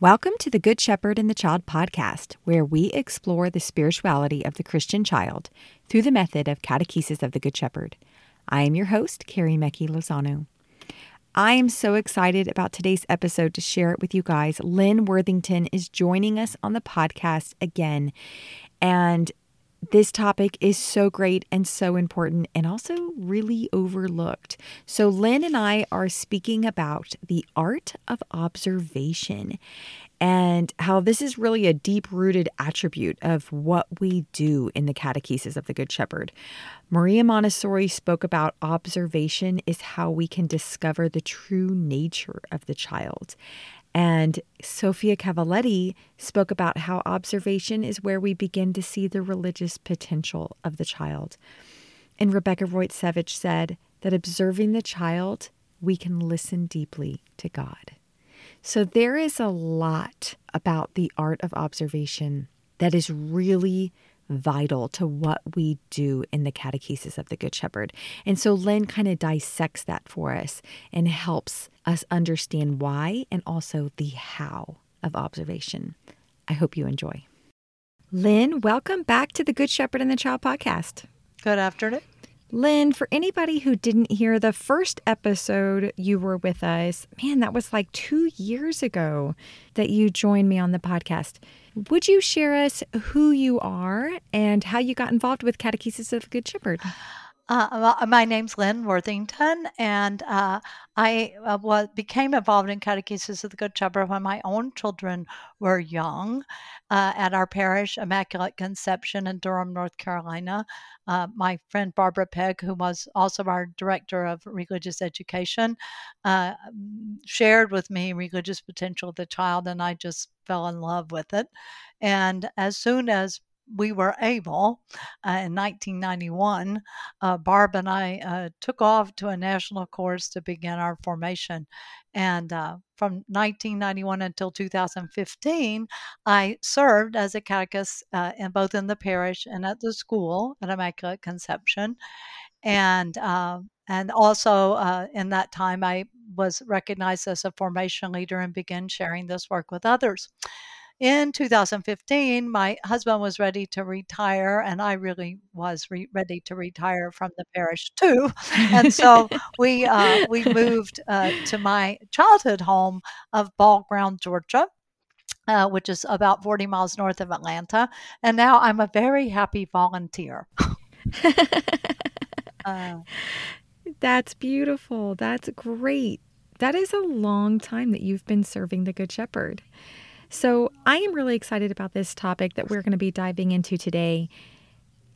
Welcome to the Good Shepherd and the Child podcast, where we explore the spirituality of the Christian child through the method of catechesis of the Good Shepherd. I am your host, Carrie Mecki Lozano. I am so excited about today's episode to share it with you guys. Lynne Worthington is joining us on the podcast again. And this topic is so great and so important and also really overlooked. So, Lynne and I are speaking about the art of observation and how this is really a deep rooted attribute of what we do in the catechesis of the Good Shepherd. Maria Montessori spoke about observation is how we can discover the true nature of the child. And Sophia Cavalletti spoke about how observation is where we begin to see the religious potential of the child. And Rebecca Rojcewicz said that observing the child, we can listen deeply to God. So there is a lot about the art of observation that is really vital to what we do in the catechesis of the Good Shepherd. And so Lynne kind of dissects that for us and helps us understand why and also the how of observation. I hope you enjoy. Lynne, welcome back to the Good Shepherd and the Child podcast. Good afternoon. Lynne, for anybody who didn't hear the first episode you were with us, man, that was like two years ago that you joined me on the podcast. Would you share us who you are and how you got involved with Catechesis of the Good Shepherd? Uh, my name's Lynne Worthington, and uh, I uh, was, became involved in Catechesis of the Good Shepherd when my own children were young uh, at our parish, Immaculate Conception in Durham, North Carolina. Uh, my friend Barbara Pegg, who was also our director of religious education, uh, shared with me religious potential of the child, and I just fell in love with it. And as soon as we were able uh, in 1991, uh, Barb and I uh, took off to a national course to begin our formation. And uh, from 1991 until 2015, I served as a catechist uh, in both in the parish and at the school at Immaculate Conception. And uh, and also in that time, I was recognized as a formation leader and began sharing this work with others in 2015, my husband was ready to retire, and I really was re- ready to retire from the parish too. and so we uh, we moved uh, to my childhood home of Ball Ground, Georgia. Uh, which is about 40 miles north of Atlanta. And now I'm a very happy volunteer. Uh, That's beautiful. That's great. That is a long time that you've been serving the Good Shepherd. So I am really excited about this topic that we're going to be diving into today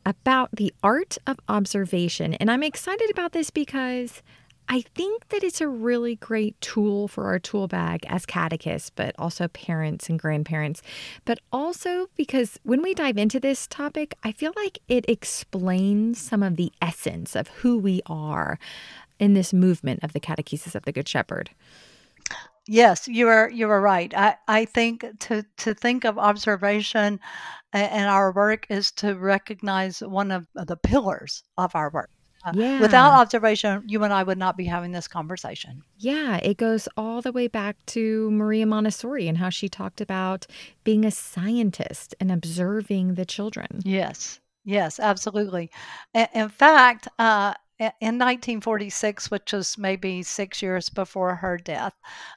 about the art of observation. And I'm excited about this because I think that it's a really great tool for our tool bag as catechists, but also parents and grandparents. But also because when we dive into this topic, I feel like it explains some of the essence of who we are in this movement of the catechesis of the Good Shepherd. Yes, you are you are right. I, I think to to think of observation and our work is to recognize one of the pillars of our work. Uh, yeah. Without observation, you and I would not be having this conversation. Yeah, it goes all the way back to Maria Montessori and how she talked about being a scientist and observing the children. Yes, yes, absolutely. In fact, uh, in 1946, which was maybe six years before her death,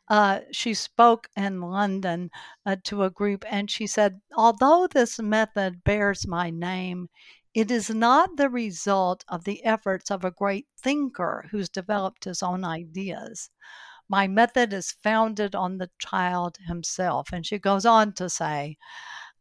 uh, she spoke in London uh, to a group and she said, Although this method bears my name, it is not the result of the efforts of a great thinker who's developed his own ideas. My method is founded on the child himself. And she goes on to say,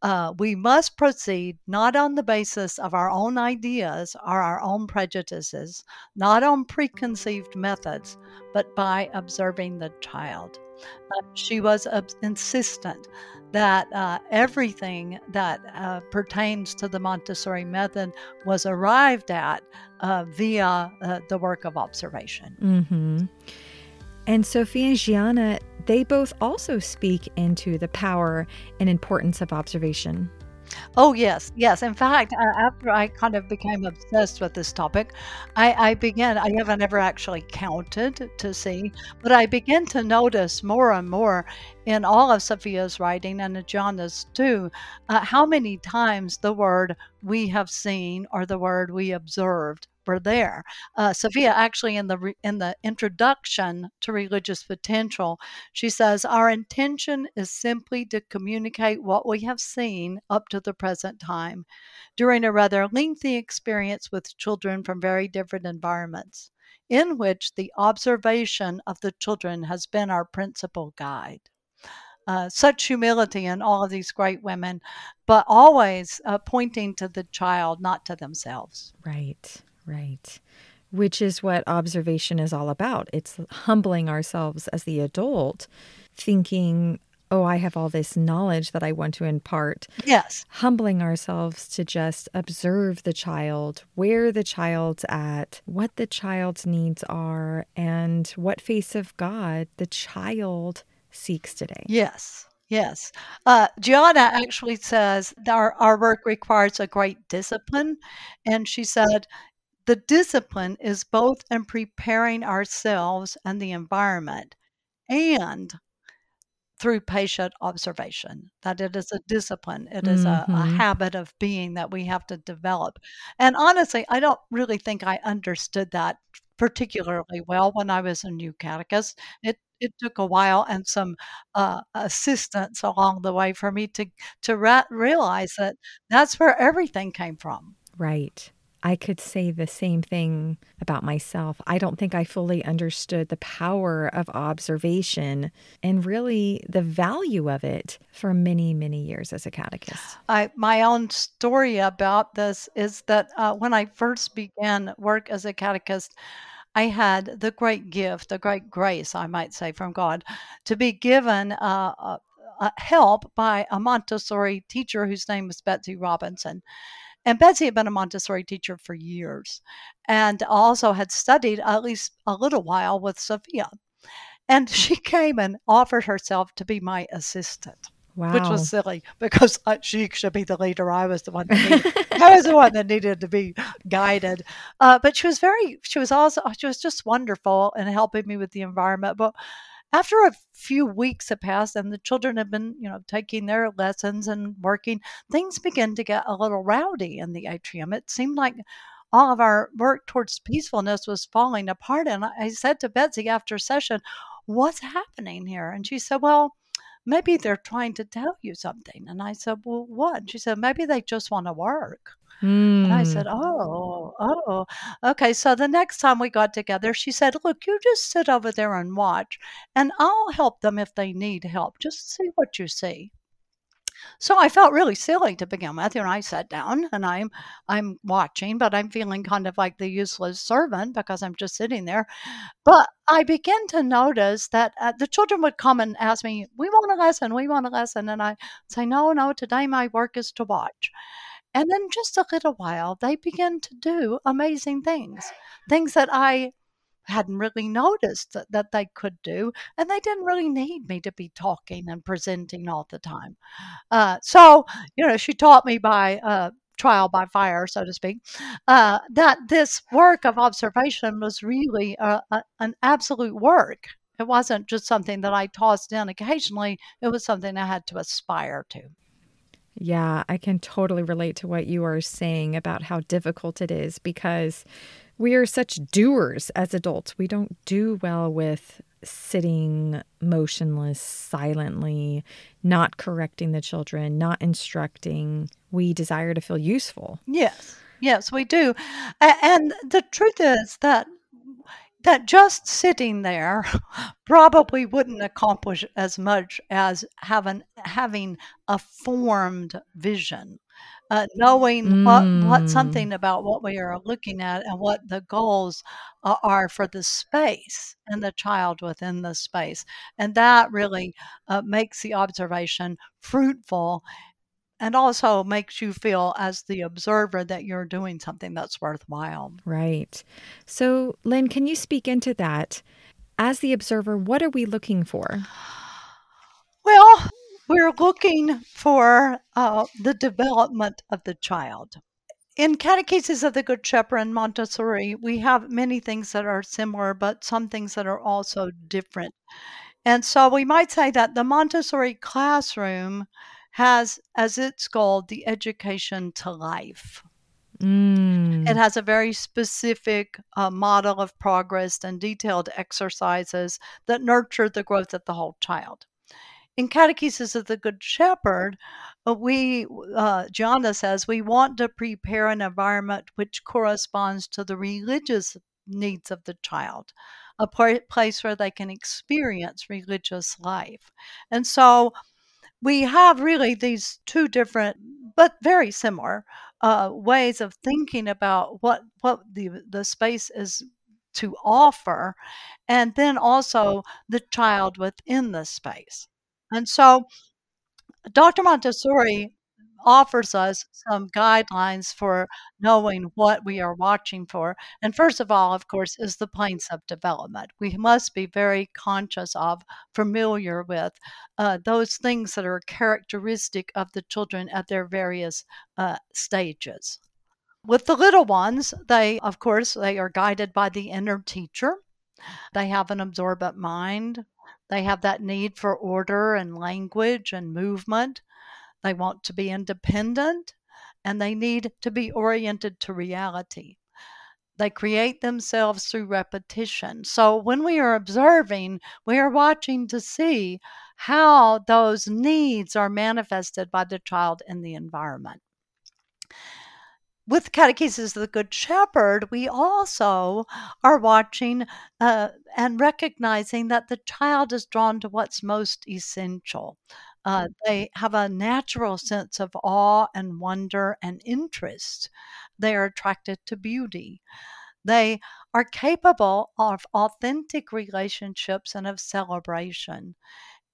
uh, we must proceed not on the basis of our own ideas or our own prejudices, not on preconceived methods, but by observing the child. Uh, she was uh, insistent that uh, everything that uh, pertains to the Montessori method was arrived at uh, via the work of observation. Mm-hmm. And Sophia and Gianna, they both also speak into the power and importance of observation. Oh, yes, yes. In fact, uh, after I kind of became obsessed with this topic, I, I began, I haven't ever actually counted to see, but I began to notice more and more in all of Sophia's writing and Gianna's too, uh, how many times the word we have seen or the word we observed were there. Uh, Sophia actually in the re- in the introduction to religious potential, she says our intention is simply to communicate what we have seen up to the present time during a rather lengthy experience with children from very different environments in which the observation of the children has been our principal guide. Uh, such humility in all of these great women, but always uh, pointing to the child, not to themselves. Right. Right. Which is what observation is all about. It's humbling ourselves as the adult, thinking, oh, I have all this knowledge that I want to impart. Yes. Humbling ourselves to just observe the child, where the child's at, what the child's needs are, and what face of God the child seeks today. Yes. Yes. Uh, Gianna actually says that our, our work requires a great discipline. And she said, the discipline is both in preparing ourselves and the environment and through patient observation, that it is a discipline, it is a, a Mm-hmm. habit of being that we have to develop. And honestly, I don't really think I understood that particularly well when I was a new catechist. It it took a while and some uh, assistance along the way for me to to ra- realize that that's where everything came from. Right. I could say the same thing about myself. I don't think I fully understood the power of observation and really the value of it for many, many years as a catechist. I my own story about this is that uh, when I first began work as a catechist, I had the great gift, the great grace, I might say, from God, to be given uh, uh, uh, help by a Montessori teacher whose name was Betsy Robinson. And Betsy had been a Montessori teacher for years and also had studied at least a little while with Sophia. And she came and offered herself to be my assistant Wow. which was silly because she should be the leader. I was the one. That needed, I was the one that needed to be guided. Uh, but she was very. She was also. She was just wonderful in helping me with the environment. But after a few weeks had passed and the children had been, you know, taking their lessons and working, things began to get a little rowdy in the atrium. It seemed like all of our work towards peacefulness was falling apart. And I said to Betsy after session, "What's happening here?" And she said, "Well." maybe they're trying to tell you something. And I said, well, what? And she said, maybe they just want to work. And I Mm, said, oh, oh, okay. So the next time we got together, she said, look, you just sit over there and watch, and I'll help them if they need help. Just see what you see. So I felt really silly to begin with, and I sat down and I'm I'm watching, but I'm feeling kind of like the useless servant because I'm just sitting there. But I began to notice that uh, the children would come and ask me, "We want a lesson, we want a lesson," and I say, "No, no, today my work is to watch." And then just a little while, they begin to do amazing things, things that I hadn't really noticed that, that they could do, and they didn't really need me to be talking and presenting all the time. Uh, so, you know, she taught me by uh, trial by fire, so to speak, uh, that this work of observation was really a, a, an absolute work. It wasn't just something that I tossed in occasionally, it was something I had to aspire to. Yeah, I can totally relate to what you are saying about how difficult it is because we are such doers as adults. We don't do well with sitting motionless, silently, not correcting the children, not instructing. We desire to feel useful. Yes, yes, we do. And the truth is that that just sitting there probably wouldn't accomplish as much as having having a formed vision, uh, knowing what what Mm, something about what we are looking at and what the goals are for the space and the child within the space, and that really uh, makes the observation fruitful and also makes you feel as the observer that you're doing something that's worthwhile. right. So, Lynne, can you speak into that? As the observer, what are we looking for? Well, we're looking for uh, the development of the child. In Catechesis of the Good Shepherd and Montessori, we have many things that are similar, but some things that are also different. And so we might say that the Montessori classroom has as its goal the education to life. Mm. It has a very specific uh, model of progress and detailed exercises that nurture the growth of the whole child. In Catechesis of the Good Shepherd, uh, we, uh, Gianna says, we want to prepare an environment which corresponds to the religious needs of the child, a place where they can experience religious life. And so we have really these two different, but very similar uh, ways of thinking about what what the the space is to offer, and then also the child within the space. And so, Dr. Montessori offers us some guidelines for knowing what we are watching for. And first of all, of course, is the planes of development. We must be very conscious of, familiar with uh, those things that are characteristic of the children at their various uh, stages. With the little ones, they, of course, they are guided by the inner teacher. They have an absorbent mind. They have that need for order and language and movement. They want to be independent and they need to be oriented to reality. They create themselves through repetition. So when we are observing, we are watching to see how those needs are manifested by the child in the environment. With Catechesis of the Good Shepherd, we also are watching uh, and recognizing that the child is drawn to what's most essential. Uh, they have a natural sense of awe and wonder and interest. They are attracted to beauty. They are capable of authentic relationships and of celebration.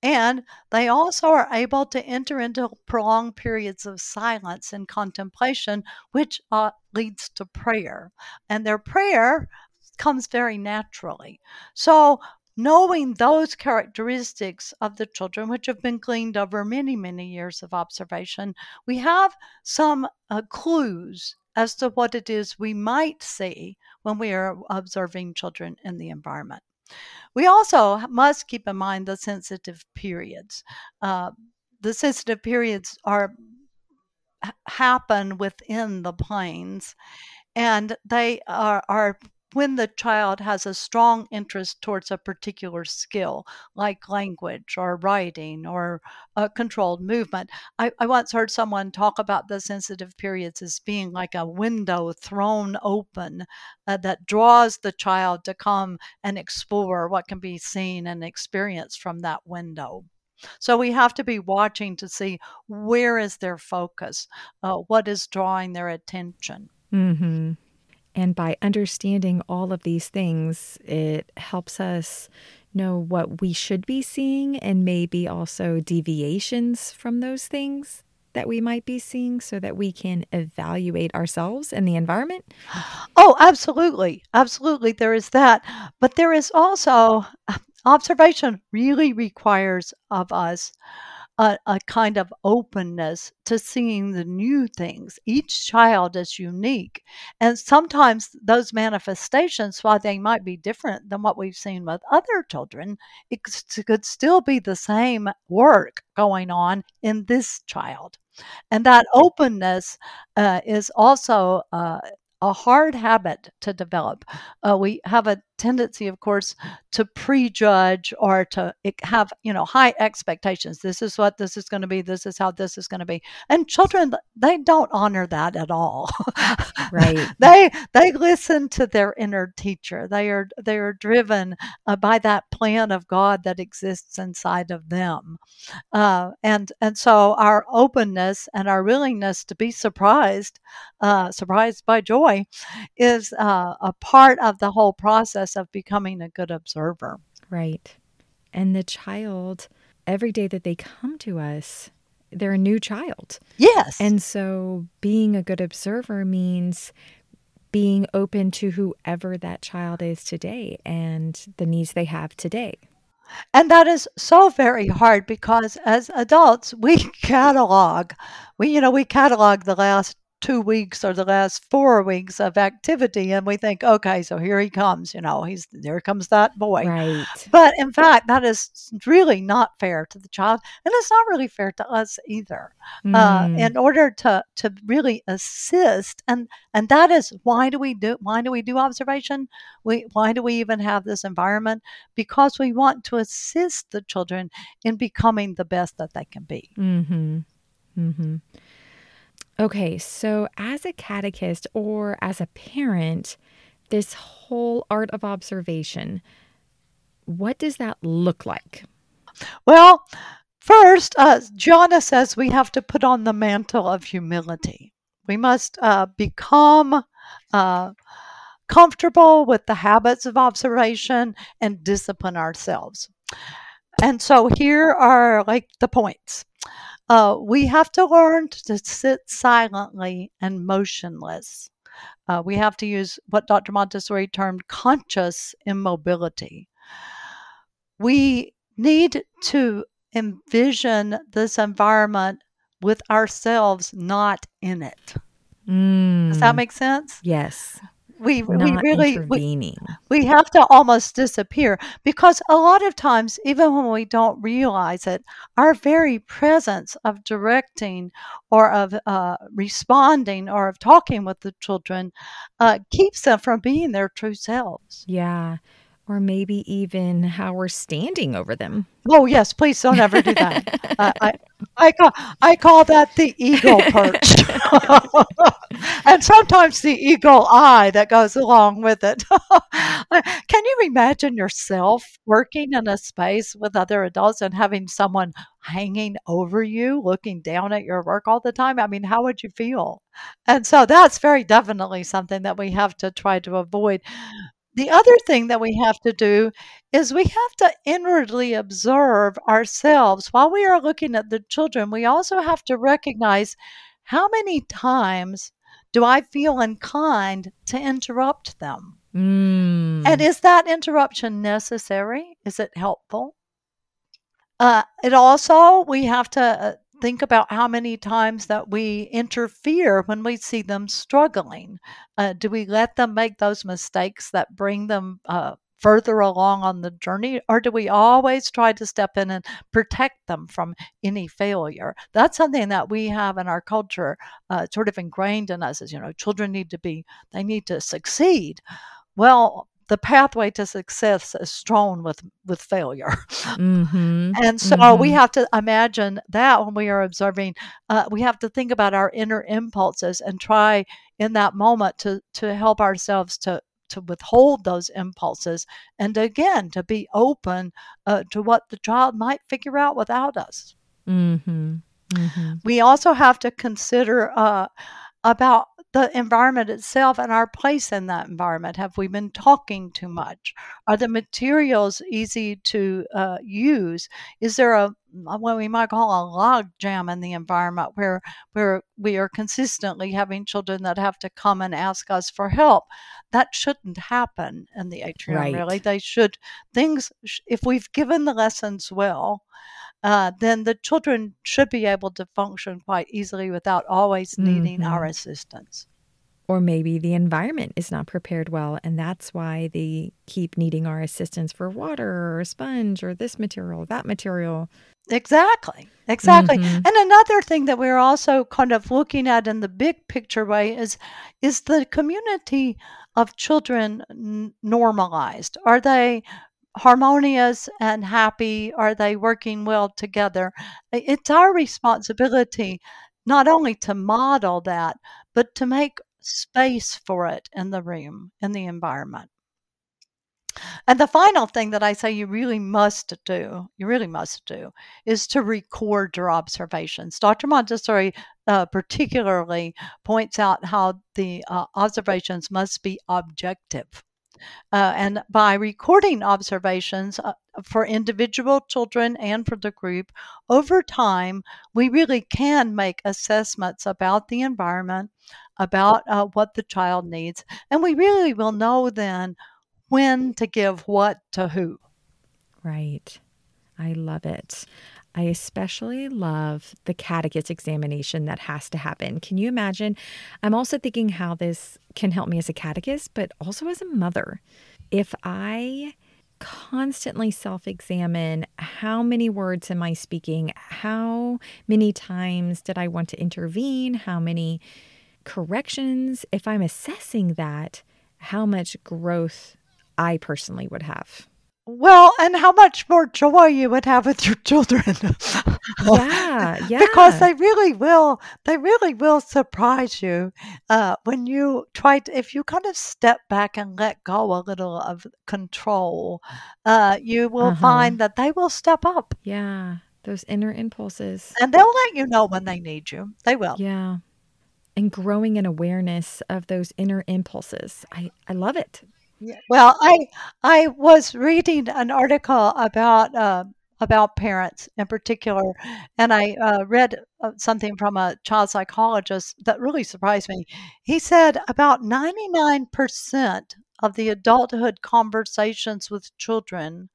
And they also are able to enter into prolonged periods of silence and contemplation, which uh, leads to prayer. And their prayer comes very naturally. So knowing those characteristics of the children, which have been gleaned over many, many years of observation, we have some uh, clues as to what it is we might see when we are observing children in the environment. We also must keep in mind the sensitive periods. Uh, the sensitive periods are happen within the planes and they are, are when the child has a strong interest towards a particular skill, like language or writing or a controlled movement. I, I once heard someone talk about the sensitive periods as being like a window thrown open uh, that draws the child to come and explore what can be seen and experienced from that window. So we have to be watching to see where is their focus, uh, what is drawing their attention. Mm-hmm. And by understanding all of these things, it helps us know what we should be seeing and maybe also deviations from those things that we might be seeing so that we can evaluate ourselves and the environment? Oh, absolutely. Absolutely. There is that. But there is also observation really requires of us a, a kind of openness to seeing the new things. Each child is unique. And sometimes those manifestations, while they might be different than what we've seen with other children, it could still be the same work going on in this child. And that openness uh, is also uh, a hard habit to develop. Uh, we have a tendency, of course, to prejudge or to have, you know, high expectations. This is what this is going to be. This is how this is going to be. And children, they don't honor that at all. Right. they they listen to their inner teacher. They are they are driven uh, by that plan of God that exists inside of them. Uh, and and so our openness and our willingness to be surprised, uh, surprised by joy, is uh, a part of the whole process of becoming a good observer. Right. And the child, every day that they come to us, they're a new child. Yes. And so being a good observer means being open to whoever that child is today and the needs they have today. And that is so very hard because as adults, we catalog. We, you know, we catalog the last two weeks or the last four weeks of activity and we think okay so here he comes you know he's there comes that boy Right. but in fact that is really not fair to the child and it's not really fair to us either uh, Mm. in order to to really assist and and that is why do we do why do we do observation we why do we even have this environment because we want to assist the children in becoming the best that they can be Mm-hmm. Mm-hmm. Okay, so as a catechist or as a parent, this whole art of observation, what does that look like? well first uh, Gianna says we have to put on the mantle of humility we must uh, become uh, comfortable with the habits of observation and discipline ourselves And so here are like the points. Uh, we have to learn to sit silently and motionless. Uh, we have to use what Dr. Montessori termed conscious immobility. We need to envision this environment with ourselves not in it. Does that Mm, make sense? yes, We we really we, we have to almost disappear because a lot of times even when we don't realize it our very presence of directing or of uh, responding or of talking with the children uh, keeps them from being their true selves Yeah. Or maybe even how we're standing over them. oh yes please don't ever do that uh, I, I call I call that the eagle perch, and sometimes the eagle eye that goes along with it. Can you imagine yourself working in a space with other adults and having someone hanging over you, looking down at your work all the time? I mean, how would you feel? And so that's very definitely something that we have to try to avoid. The other thing that we have to do is we have to inwardly observe ourselves while we are looking at the children. We also have to recognize how many times do I feel inclined to interrupt them? And Mm, is that interruption necessary? Is it helpful? Uh, it also, we have to uh, think about how many times that we interfere when we see them struggling. Uh, do we let them make those mistakes that bring them uh, further along on the journey, or do we always try to step in and protect them from any failure? That's something that we have in our culture, uh, sort of ingrained in us. Is you know, children need to be, they need to succeed. Well, the pathway to success is strewn with with failure. mm-hmm. And so we Mm-hmm. have to imagine that when we are observing, uh, we have to think about our inner impulses and try in that moment to to help ourselves to to withhold those impulses and again to be open uh, to what the child might figure out without us. Mm-hmm. Mm-hmm. We also have to consider uh, about the environment itself and our place in that environment. Have we been talking too much? Are the materials easy to uh, use? Is there a what we might call a log jam in the environment where where we are consistently having children that have to come and ask us for help? That shouldn't happen in the atrium. Really, they should things. If we've given the lessons well, uh, then the children should be able to function quite easily without always needing our Mm-hmm. assistance. Or maybe the environment is not prepared well, and that's why they keep needing our assistance for water or a sponge or this material, that material. Exactly, exactly. Mm-hmm. And another thing that we're also kind of looking at in the big picture way is is the community of children n- normalized? Are they harmonious and happy? Are they working well together? It's our responsibility not only to model that, but to make space for it in the room, in the environment. And the final thing that I say you really must do, you really must do, is to record your observations. Dr. Montessori uh, particularly points out how the uh, observations must be objective. Uh, and by recording observations uh, for individual children and for the group, over time, we really can make assessments about the environment, about uh, what the child needs, and we really will know then when to give what to who. Right. I love it. I especially love the catechist examination that has to happen. Can you imagine? I'm also thinking how this can help me as a catechist, but also as a mother. If I constantly self examine how many words am I speaking? How many times did I want to intervene? How many corrections? If I'm assessing that, how much growth I personally would have. Well, and how much more joy you would have with your children. Yeah, yeah. because they really will they really will surprise you uh, when you try to if you kind of step back and let go a little of control uh, you will Uh-huh. find that they will step up Yeah, those inner impulses. and they'll let you know when they need you they will Yeah. And growing an awareness of those inner impulses. I, I love it. Yeah. Well, I I was reading an article about uh, about parents in particular, and I uh, read uh, something from a child psychologist that really surprised me. He said about ninety nine percent of the adulthood conversations with children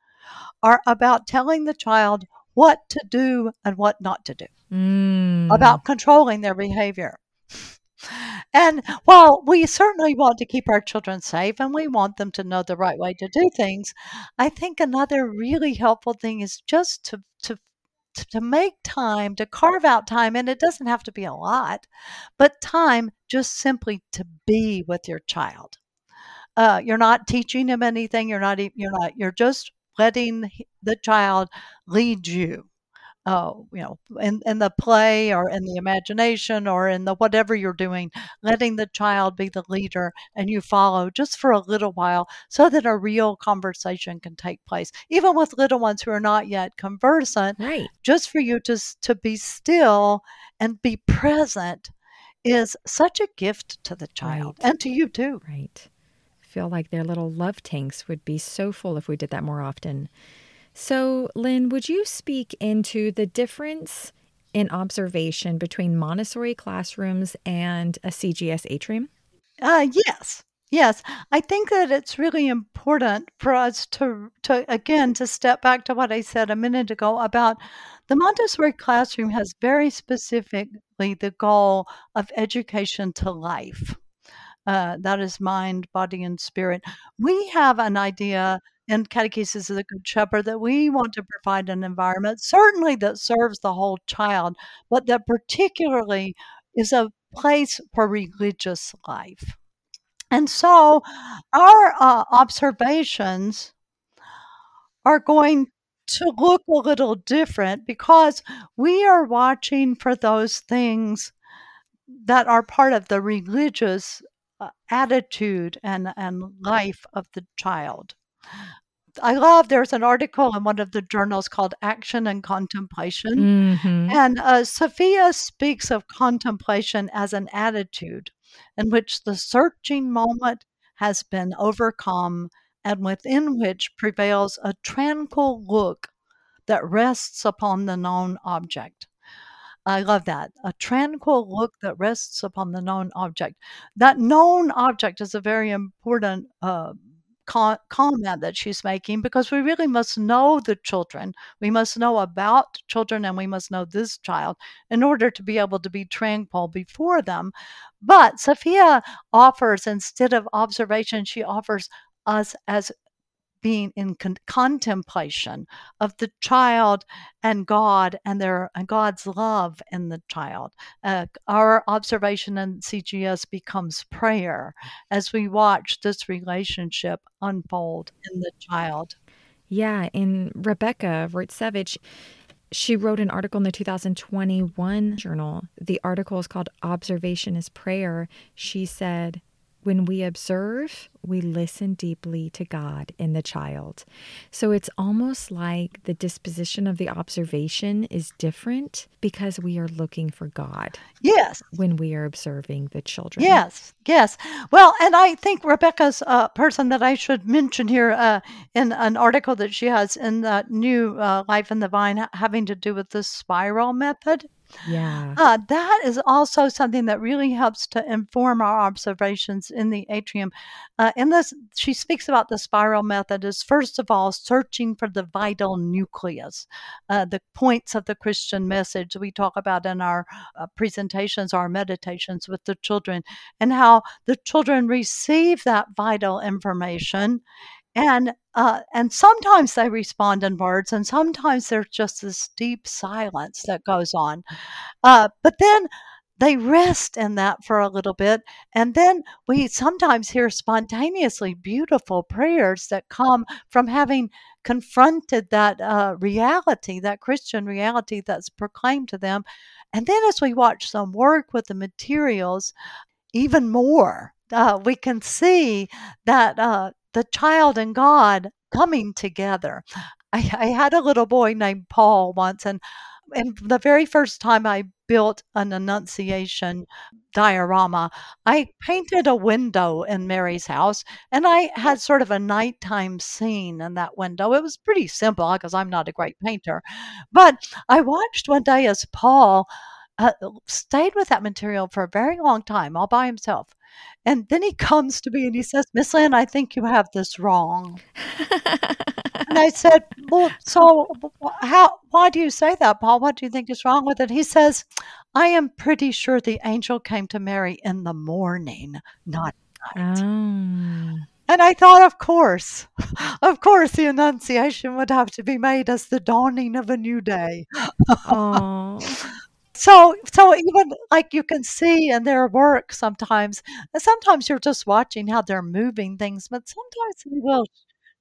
are about telling the child what to do and what not to do, Mm. about controlling their behavior. And while we certainly want to keep our children safe and we want them to know the right way to do things, I think another really helpful thing is just to to to make time, to carve out time, and it doesn't have to be a lot, but time just simply to be with your child. Uh, you're not teaching him anything. You're not. You're not. You're just letting the child lead you oh, you know, in, in the play or in the imagination or in the whatever you're doing, letting the child be the leader and you follow just for a little while so that a real conversation can take place. Even with little ones who are not yet conversant, Right. just for you to, to be still and be present is such a gift to the child Right. and to you too. Right. Feel like their little love tanks would be so full if we did that more often. So, Lynne, would you speak into the difference in observation between Montessori classrooms and a CGS atrium? Uh, yes, yes. I think that it's really important for us to, to again, to step back to what I said a minute ago about the Montessori classroom has very specifically the goal of education to life. Uh, that is mind, body, and spirit. We have an idea in Catechesis of the Good Shepherd that we want to provide an environment, certainly that serves the whole child, but that particularly is a place for religious life. And so our uh, observations are going to look a little different because we are watching for those things that are part of the religious attitude and, and life of the child. I love there's an article in one of the journals called Action and Contemplation. Mm-hmm. And uh, Sophia speaks of contemplation as an attitude in which the searching moment has been overcome and within which prevails a tranquil look that rests upon the known object. I love that. A tranquil look that rests upon the known object. That known object is a very important uh, co- comment that she's making because we really must know the children. We must know about children and we must know this child in order to be able to be tranquil before them. But Sophia offers, instead of observation, she offers us as being in con- contemplation of the child and God and their and God's love in the child. Uh, our observation in CGS becomes prayer as we watch this relationship unfold in the child. Yeah, in Rebecca Rojcewicz, she wrote an article in the 2021 journal. The article is called Observation is Prayer. She said, when we observe, we listen deeply to God in the child. So it's almost like the disposition of the observation is different because we are looking for God Yes, when we are observing the children. Yes, yes. Well, and I think Rebecca's a person that I should mention here uh, in an article that she has in that new uh, Life in the Vine having to do with the spiral method. Yeah. Uh, that is also something that really helps to inform our observations in the atrium. Uh, in this, she speaks about the spiral method as first of all searching for the vital nucleus, uh, the points of the Christian message we talk about in our uh, presentations, our meditations with the children, and how the children receive that vital information and uh, and sometimes they respond in words, and sometimes there's just this deep silence that goes on. Uh, but then they rest in that for a little bit, and then we sometimes hear spontaneously beautiful prayers that come from having confronted that uh, reality, that Christian reality that's proclaimed to them. And then as we watch them work with the materials, even more. Uh, we can see that uh, the child and God coming together. I, I had a little boy named Paul once, and and the very first time I built an Annunciation diorama, I painted a window in Mary's house, and I had sort of a nighttime scene in that window. It was pretty simple because I'm not a great painter, but I watched one day as Paul uh, stayed with that material for a very long time all by himself. And then he comes to me and he says, Miss Lynne, I think you have this wrong. and I said, Well, so how, why do you say that, Paul? What do you think is wrong with it? He says, I am pretty sure the angel came to Mary in the morning, not night. Oh. And I thought, of course, of course, the Annunciation would have to be made as the dawning of a new day. Oh. So, so even like you can see in their work sometimes, and sometimes you're just watching how they're moving things, but sometimes they will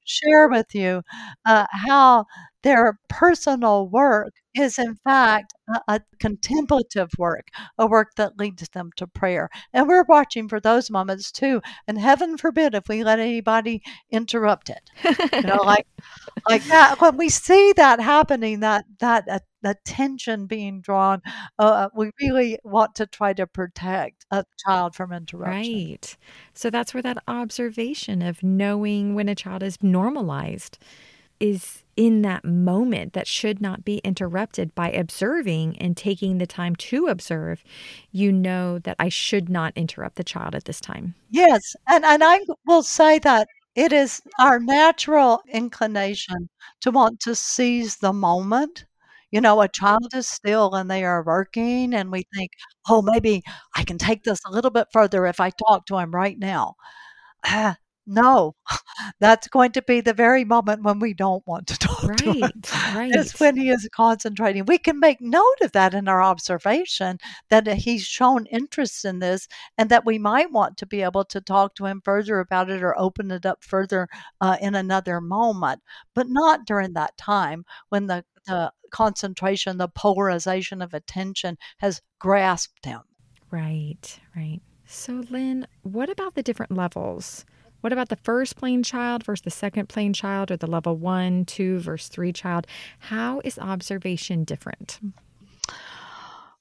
share with you uh, how their personal work is in fact a, a, contemplative work, a work that leads them to prayer. And we're watching for those moments too. And heaven forbid if we let anybody interrupt it. You know, like like that. When we see that happening, that that attention being drawn, uh, we really want to try to protect a child from interruption. Right. So that's where that observation of knowing when a child is normalized is in that moment that should not be interrupted by observing and taking the time to observe, you know that I should not interrupt the child at this time. Yes. And, and I will say that it is our natural inclination to want to seize the moment. You know, a child is still and they are working, and we think, oh, maybe I can take this a little bit further if I talk to him right now. Ah, no, that's going to be the very moment when we don't want to talk to him. Right. Right. It's when he is concentrating. We can make note of that in our observation that he's shown interest in this and that we might want to be able to talk to him further about it or open it up further uh, in another moment, but not during that time when the, the concentration, the polarization of attention has grasped him. Right. Right. So, Lynne, what about the different levels? What about the first plane child versus the second plane child or the level one, two versus three child? How is observation different?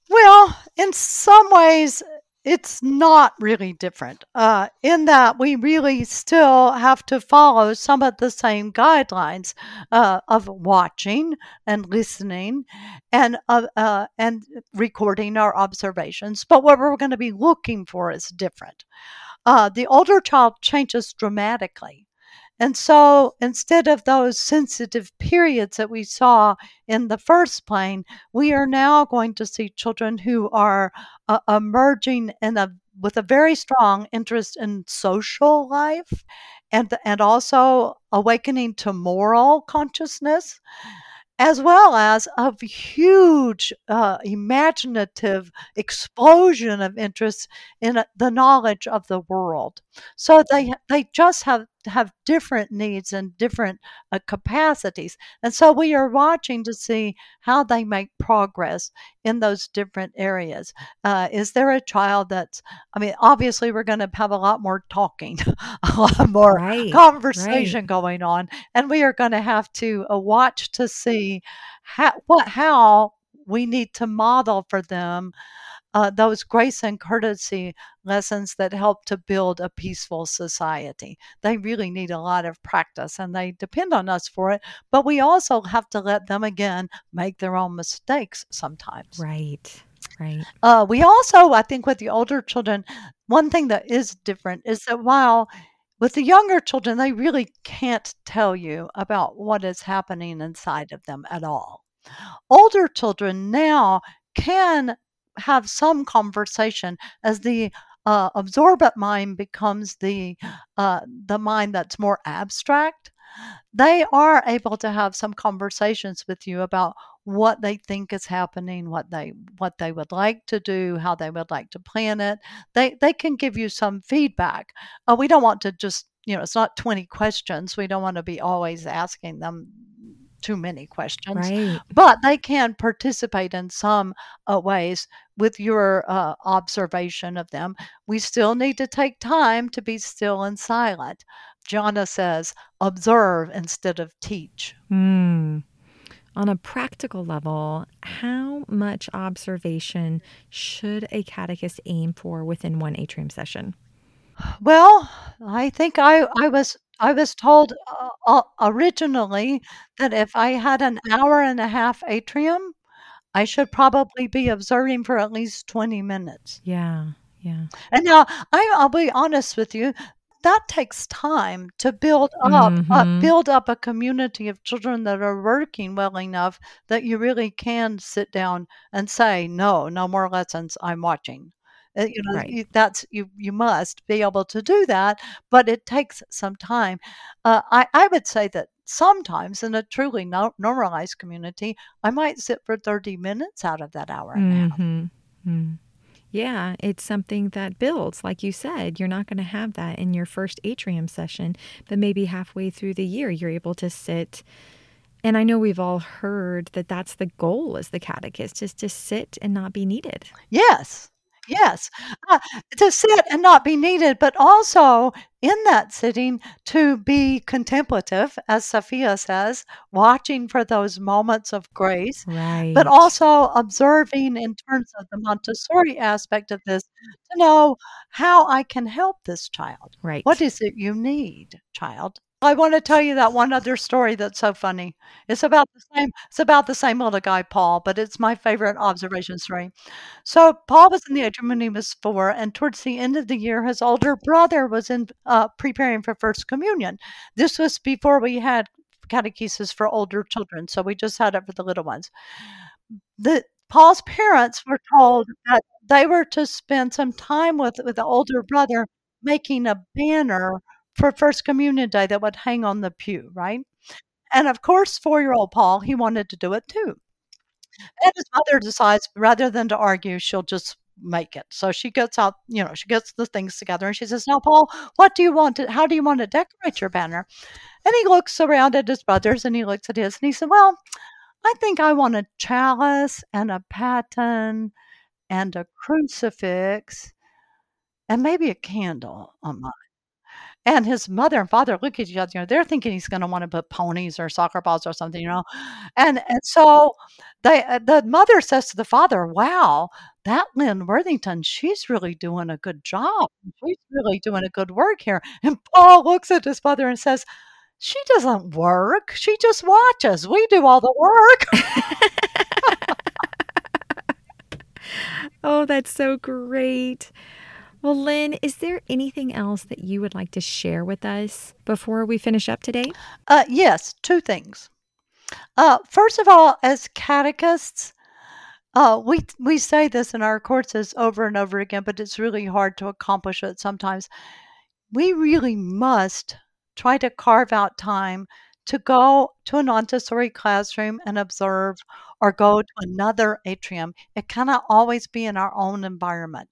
Well, in some ways, it's not really different uh, in that we really still have to follow some of the same guidelines uh, of watching and listening and uh, uh and recording our observations but what we're going to be looking for is different uh, the older child changes dramatically. And so instead of those sensitive periods that we saw in the first plane, we are now going to see children who are uh, emerging in a with a very strong interest in social life and and also awakening to moral consciousness as well as a huge uh, imaginative explosion of interest in uh, the knowledge of the world. So they they just have have different needs and different uh, capacities, and so we are watching to see how they make progress in those different areas. Uh, is there a child that's? I mean, obviously we're going to have a lot more talking, a lot more Right. conversation Right. going on, and we are going to have to uh, watch to see how what how we need to model for them uh, those grace and courtesy lessons that help to build a peaceful society. They really need a lot of practice and they depend on us for it, but we also have to let them again make their own mistakes sometimes. Right. Right. Uh, we also, I think, with the older children, one thing that is different is that while with the younger children, they really can't tell you about what is happening inside of them at all. Older children now can have some conversation as the uh, absorbent mind becomes the uh, the mind that's more abstract. They are able to have some conversations with you about what they think is happening, what they what they would like to do, how they would like to plan it. They they can give you some feedback. Uh, we don't want to just you know it's not 20 questions. We don't want to be always asking them too many questions, Right. but they can participate in some uh, ways with your uh, observation of them. We still need to take time to be still and silent. Gianna says, observe instead of teach. Hmm. On a practical level, how much observation should a catechist aim for within one atrium session? Well, I think I I was I was told uh, uh, originally that if I had an hour and a half atrium, I should probably be observing for at least 20 minutes. Yeah. Yeah. And now I, I'll be honest with you, that takes time to build up uh, hmm build up a community of children that are working well enough that you really can sit down and say, no, no more lessons. I'm watching. Uh, you know, Right. you, that's you. You must be able to do that, but it takes some time. Uh, I I would say that sometimes in a truly no, normalized community, I might sit for thirty minutes out of that hour and a half. hmm Yeah, it's something that builds. Like you said, you're not going to have that in your first atrium session, but maybe halfway through the year, you're able to sit. And I know we've all heard that that's the goal as the catechist is to sit and not be needed. Yes. Yes. Uh, to sit and not be needed, but also in that sitting to be contemplative, as Sophia says, watching for those moments of grace, Right. but also observing in terms of the Montessori aspect of this to know how I can help this child. Right. What is it you need, child? I want to tell you that one other story that's so funny. It's about the same it's about the same little guy, Paul, but it's my favorite observation story. So Paul was in the atrium when he was four, and towards the end of the year, his older brother was in uh, preparing for First Communion. This was before we had catechesis for older children, so we just had it for the little ones. The Paul's parents were told that they were to spend some time with with the older brother making a banner for First Communion Day that would hang on the pew, right? And of course, four-year-old Paul, he wanted to do it too. And his mother decides rather than to argue, she'll just make it. So she gets out, you know, she gets the things together and she says, Now, Paul, what do you want to, how do you want to decorate your banner? And he looks around at his brothers and he looks at his and he said, Well, I think I want a chalice and a paten and a crucifix and maybe a candle on mine. And his mother and father look at each other, you know, they're thinking he's gonna wanna put ponies or soccer balls or something, you know? And and so they uh, the mother says to the father, "Wow, that Lynne Worthington, she's really doing a good job. She's really doing a good work here." And Paul looks at his mother and says, "She doesn't work. She just watches. We do all the work." Oh, that's so great. Well, Lynne, is there anything else that you would like to share with us before we finish up today? Uh, yes, 2 things. Uh, first of all, as catechists, uh, we we say this in our courses over and over again, but it's really hard to accomplish it sometimes. We really must try to carve out time to go to an Montessori classroom and observe or go to another atrium. It cannot always be in our own environment.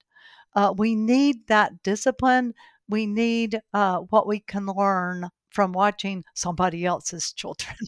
Uh, we need that discipline. We need uh, what we can learn from watching somebody else's children.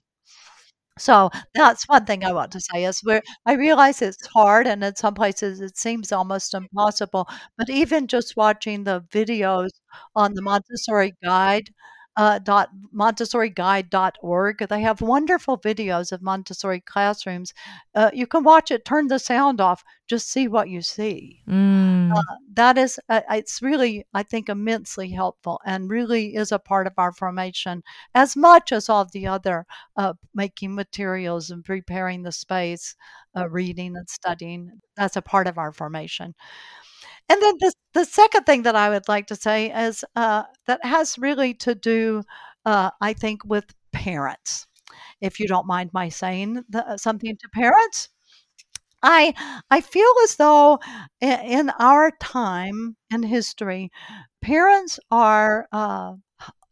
So that's one thing I want to say is where I realize it's hard and in some places it seems almost impossible, but even just watching the videos on the Montessori guide, uh, dot montessoriguide.org they have wonderful videos of montessori classrooms. Uh, you can watch it turn the sound off just see what you see. Mm. uh, that is uh, it's really i think immensely helpful and really is a part of our formation as much as all the other uh, making materials and preparing the space uh, reading and studying. That's a part of our formation and then the, the second thing that i would like to say is uh, that has really to do uh, i think with parents. If you don't mind my saying the, something to parents I I feel as though i- in our time in history, parents are uh,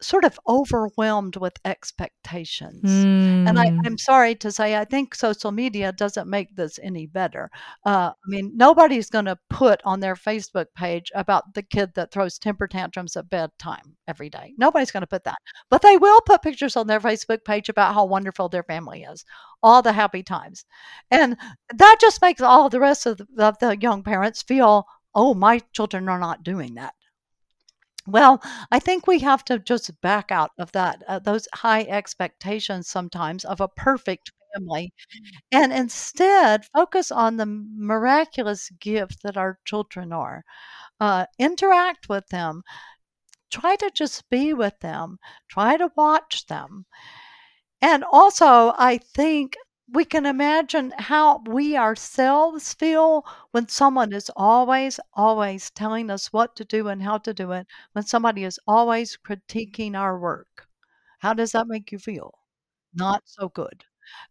sort of overwhelmed with expectations. And I, Mm. I'm sorry to say, I think social media doesn't make this any better. Uh, I mean, nobody's going to put on their Facebook page about the kid that throws temper tantrums at bedtime every day. Nobody's going to put that. But they will put pictures on their Facebook page about how wonderful their family is, all the happy times. And that just makes all the rest of the, of the young parents feel, oh, my children are not doing that. Well, I think we have to just back out of that, uh, those high expectations sometimes of a perfect family, and instead focus on the miraculous gift that our children are. Uh, interact with them, try to just be with them, try to watch them. And also, I think we can imagine how we ourselves feel when someone is always, always telling us what to do and how to do it, when somebody is always critiquing our work. How does that make you feel? Not so good.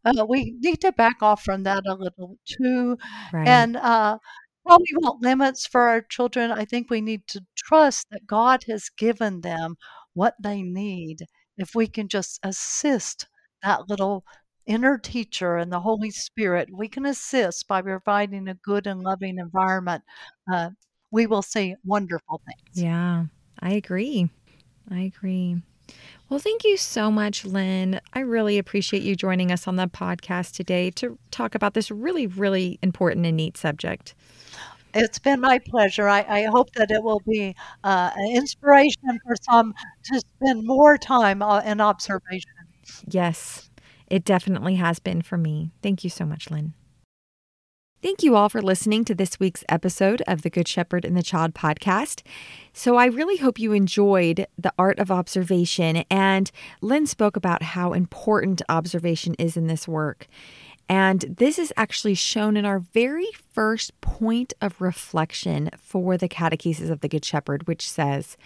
Uh, we need to back off from that a little too Right. and uh, while we want limits for our children, I think we need to trust that God has given them what they need. If we can just assist that little inner teacher and the Holy Spirit, we can assist by providing a good and loving environment. Uh, we will see wonderful things. Yeah, I agree. I agree. Well, thank you so much, Lynne. I really appreciate you joining us on the podcast today to talk about this really, really important and neat subject. It's been my pleasure. I, I hope that it will be uh, an inspiration for some to spend more time uh, in observation. Yes, it definitely has been for me. Thank you so much, Lynne. Thank you all for listening to this week's episode of the Good Shepherd and the Child podcast. So, I really hope you enjoyed the art of observation. And Lynne spoke about how important observation is in this work. And this is actually shown in our very first point of reflection for the Catechesis of the Good Shepherd, which says,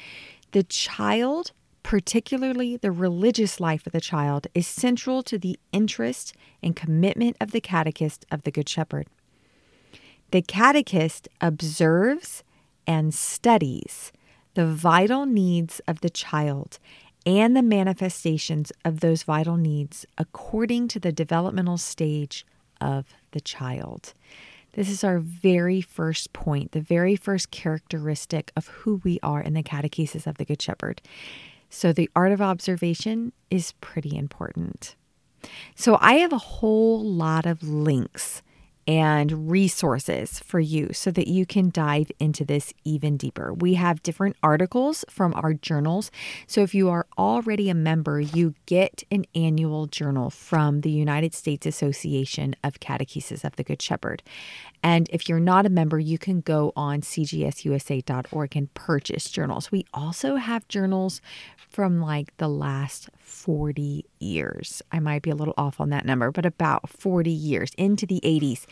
The child, particularly the religious life of the child, is central to the interest and commitment of the Catechist of the Good Shepherd. The catechist observes and studies the vital needs of the child and the manifestations of those vital needs according to the developmental stage of the child. This is our very first point, the very first characteristic of who we are in the catechesis of the Good Shepherd. So, the art of observation is pretty important. So, I have a whole lot of links and resources for you so that you can dive into this even deeper. We have different articles from our journals. So if you are already a member, you get an annual journal from the United States Association of Catechesis of the Good Shepherd. And if you're not a member, you can go on cgsusa.org and purchase journals. We also have journals from like the last 40 years. I might be a little off on that number, but about 40 years into the 80s.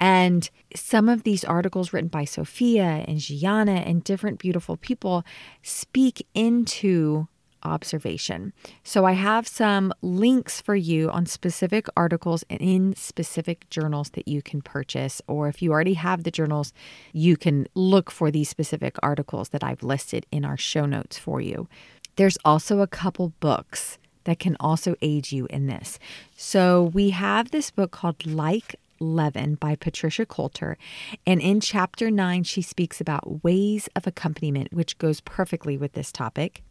And some of these articles written by Sophia and Gianna and different beautiful people speak into observation. So I have some links for you on specific articles and in specific journals that you can purchase. Or if you already have the journals, you can look for these specific articles that I've listed in our show notes for you. There's also a couple books that can also aid you in this. So we have this book called Like Leaven by Patricia Coulter. And in chapter nine, she speaks about ways of accompaniment, which goes perfectly with this topic.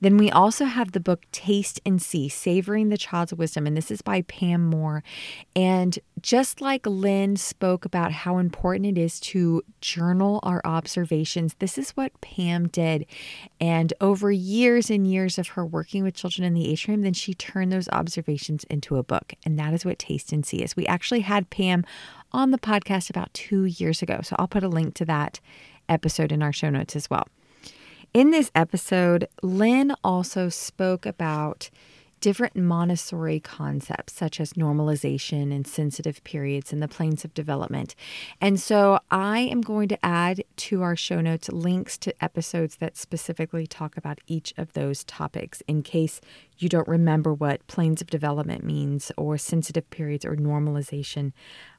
Then we also have the book Taste and See Savoring the Child's Wisdom, and this is by Pam Moore. And just like Lynne spoke about how important it is to journal our observations, this is what Pam did. And over years and years of her working with children in the atrium, then she turned those observations into a book. And that is what Taste and See is. We actually had Pam on the podcast about two years ago. So I'll put a link to that episode in our show notes as well. In this episode, Lynne also spoke about different Montessori concepts such as normalization and sensitive periods and the planes of development. And so I am going to add to our show notes links to episodes that specifically talk about each of those topics in case you don't remember what planes of development means or sensitive periods or normalization.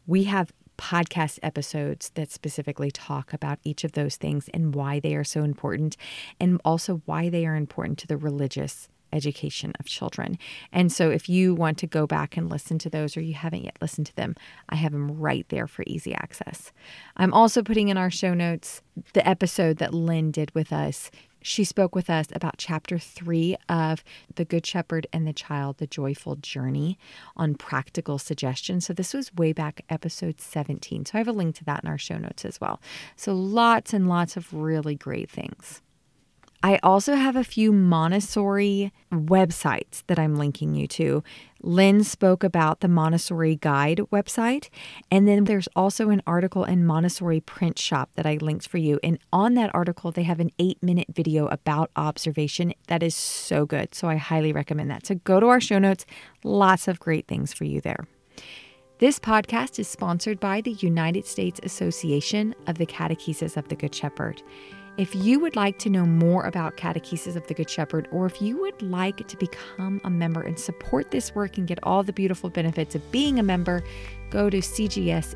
We have podcast episodes that specifically talk about each of those things and why they are so important, and also why they are important to the religious education of children. And so if you want to go back and listen to those or you haven't yet listened to them, I have them right there for easy access. I'm also putting in our show notes the episode that Lynne did with us she spoke with us about chapter three of The Good Shepherd and the Child, The Joyful Journey on practical suggestions. So, this was way back episode 17. So, I have a link to that in our show notes as well. So, lots and lots of really great things. I also have a few Montessori websites that I'm linking you to. Lynne spoke about the Montessori Guide website. And then there's also an article in Montessori Print Shop that I linked for you. And on that article, they have an eight minute video about observation that is so good. So I highly recommend that. So go to our show notes, lots of great things for you there. This podcast is sponsored by the United States Association of the Catechesis of the Good Shepherd. If you would like to know more about Catechesis of the Good Shepherd, or if you would like to become a member and support this work and get all the beautiful benefits of being a member, go to cgsusa.org.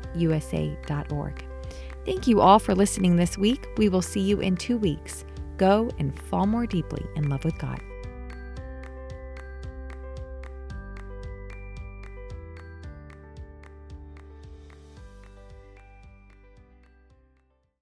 Thank you all for listening this week. We will see you in two weeks. Go and fall more deeply in love with God.